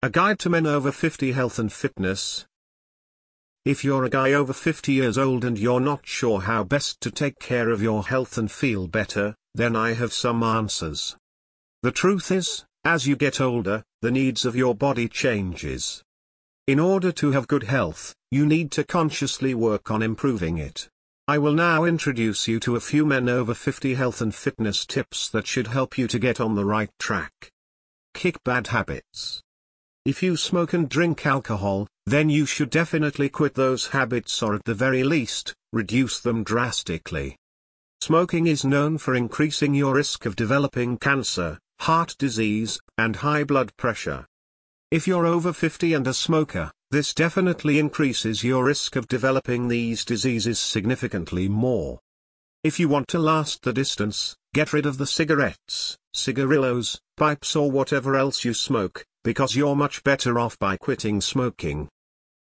A Guide to Men Over 50 Health and Fitness. If you're a guy over 50 years old and you're not sure how best to take care of your health and feel better, then I have some answers. The truth is, as you get older, the needs of your body changes. In order to have good health, you need to consciously work on improving it. I will now introduce you to a few men over 50 health and fitness tips that should help you to get on the right track. Kick bad habits. If you smoke and drink alcohol, then you should definitely quit those habits or at the very least, reduce them drastically. Smoking is known for increasing your risk of developing cancer, heart disease, and high blood pressure. If you're over 50 and a smoker, this definitely increases your risk of developing these diseases significantly more. If you want to last the distance, get rid of the cigarettes, cigarillos, pipes or whatever else you smoke, because you're much better off by quitting smoking.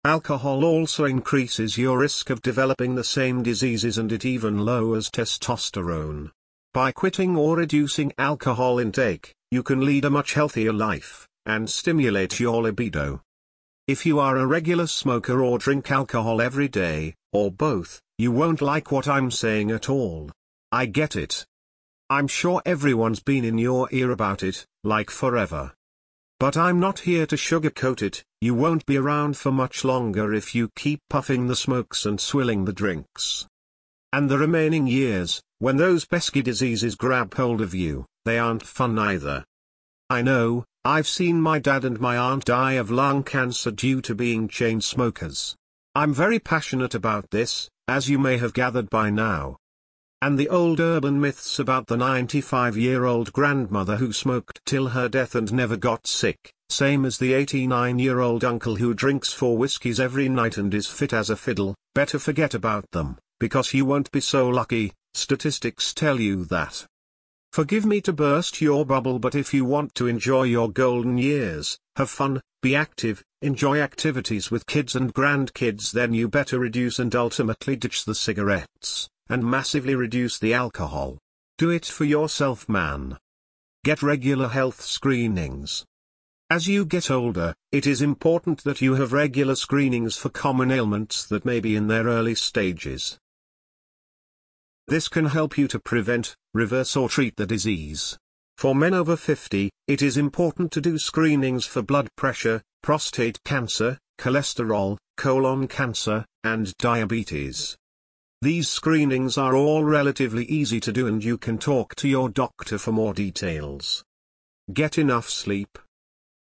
Alcohol also increases your risk of developing the same diseases and it even lowers testosterone. By quitting or reducing alcohol intake, you can lead a much healthier life, and stimulate your libido. If you are a regular smoker or drink alcohol every day, or both, you won't like what I'm saying at all. I get it. I'm sure everyone's been in your ear about it, like forever. But I'm not here to sugarcoat it, you won't be around for much longer if you keep puffing the smokes and swilling the drinks. And the remaining years, when those pesky diseases grab hold of you, they aren't fun either. I know, I've seen my dad and my aunt die of lung cancer due to being chain smokers. I'm very passionate about this, as you may have gathered by now. And the old urban myths about the 95-year-old grandmother who smoked till her death and never got sick, same as the 89-year-old uncle who drinks four whiskies every night and is fit as a fiddle, better forget about them, because you won't be so lucky, statistics tell you that. Forgive me to burst your bubble but if you want to enjoy your golden years, have fun, be active, enjoy activities with kids and grandkids then you better reduce and ultimately ditch the cigarettes and massively reduce the alcohol. Do it for yourself man. Get regular health screenings. As you get older, it is important that you have regular screenings for common ailments that may be in their early stages. This can help you to prevent, reverse or treat the disease. For men over 50, it is important to do screenings for blood pressure, prostate cancer, cholesterol, colon cancer, and diabetes. These screenings are all relatively easy to do and you can talk to your doctor for more details. Get enough sleep.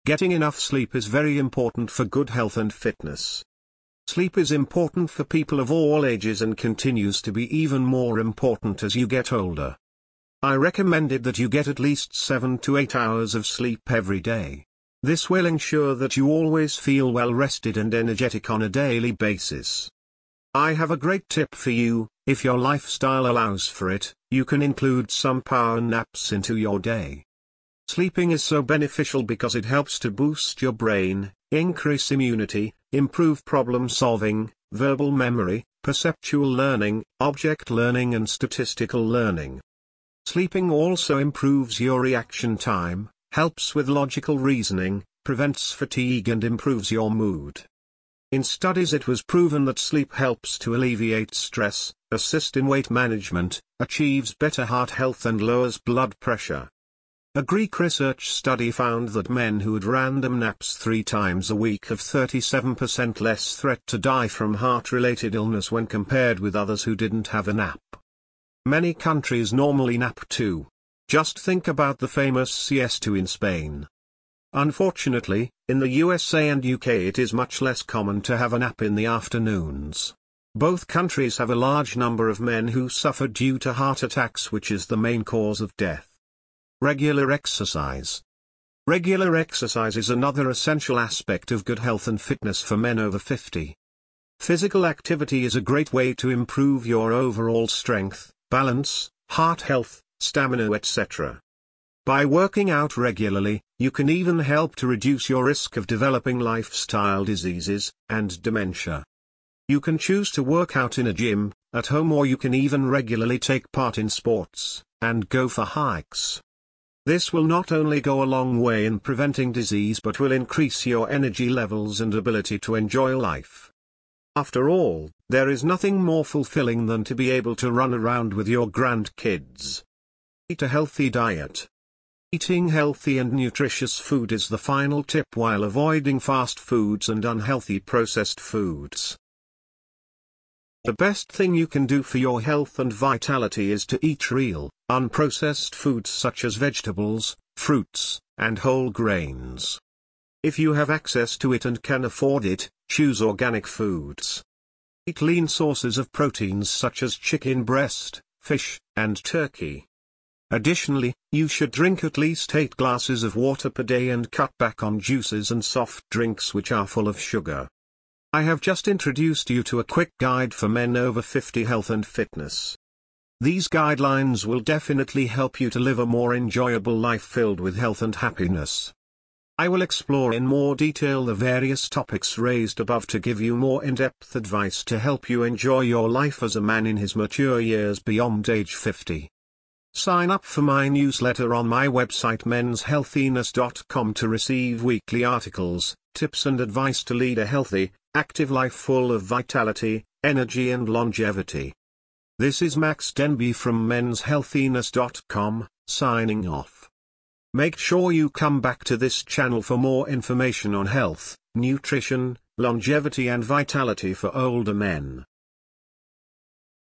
Getting enough sleep is very important for good health and fitness. Sleep is important for people of all ages and continues to be even more important as you get older. I recommended that you get at least 7 to 8 hours of sleep every day. This will ensure that you always feel well rested and energetic on a daily basis. I have a great tip for you, if your lifestyle allows for it, you can include some power naps into your day. Sleeping is so beneficial because it helps to boost your brain, increase immunity, improve problem solving, verbal memory, perceptual learning, object learning and statistical learning. Sleeping also improves your reaction time, helps with logical reasoning, prevents fatigue and improves your mood. In studies it was proven that sleep helps to alleviate stress, assist in weight management, achieves better heart health and lowers blood pressure. A Greek research study found that men who had random naps three times a week have 37% less threat to die from heart-related illness when compared with others who didn't have a nap. Many countries normally nap too. Just think about the famous siesta in Spain. Unfortunately, in the USA and UK it is much less common to have a nap in the afternoons. Both countries have a large number of men who suffer due to heart attacks which is the main cause of death. Regular exercise. Regular exercise is another essential aspect of good health and fitness for men over 50. Physical activity is a great way to improve your overall strength, balance, heart health, stamina etc. By working out regularly, you can even help to reduce your risk of developing lifestyle diseases and dementia. You can choose to work out in a gym, at home or you can even regularly take part in sports, and go for hikes. This will not only go a long way in preventing disease but will increase your energy levels and ability to enjoy life. After all, there is nothing more fulfilling than to be able to run around with your grandkids. Eat a healthy diet. Eating healthy and nutritious food is the final tip while avoiding fast foods and unhealthy processed foods. The best thing you can do for your health and vitality is to eat real, unprocessed foods such as vegetables, fruits, and whole grains. If you have access to it and can afford it, choose organic foods. Eat lean sources of proteins such as chicken breast, fish, and turkey. Additionally, you should drink at least 8 glasses of water per day and cut back on juices and soft drinks which are full of sugar. I have just introduced you to a quick guide for men over 50 health and fitness. These guidelines will definitely help you to live a more enjoyable life filled with health and happiness. I will explore in more detail the various topics raised above to give you more in-depth advice to help you enjoy your life as a man in his mature years beyond age 50. Sign up for my newsletter on my website menshealthiness.com to receive weekly articles, tips and advice to lead a healthy, active life full of vitality, energy and longevity. This is Max Denby from menshealthiness.com, signing off. Make sure you come back to this channel for more information on health, nutrition, longevity and vitality for older men.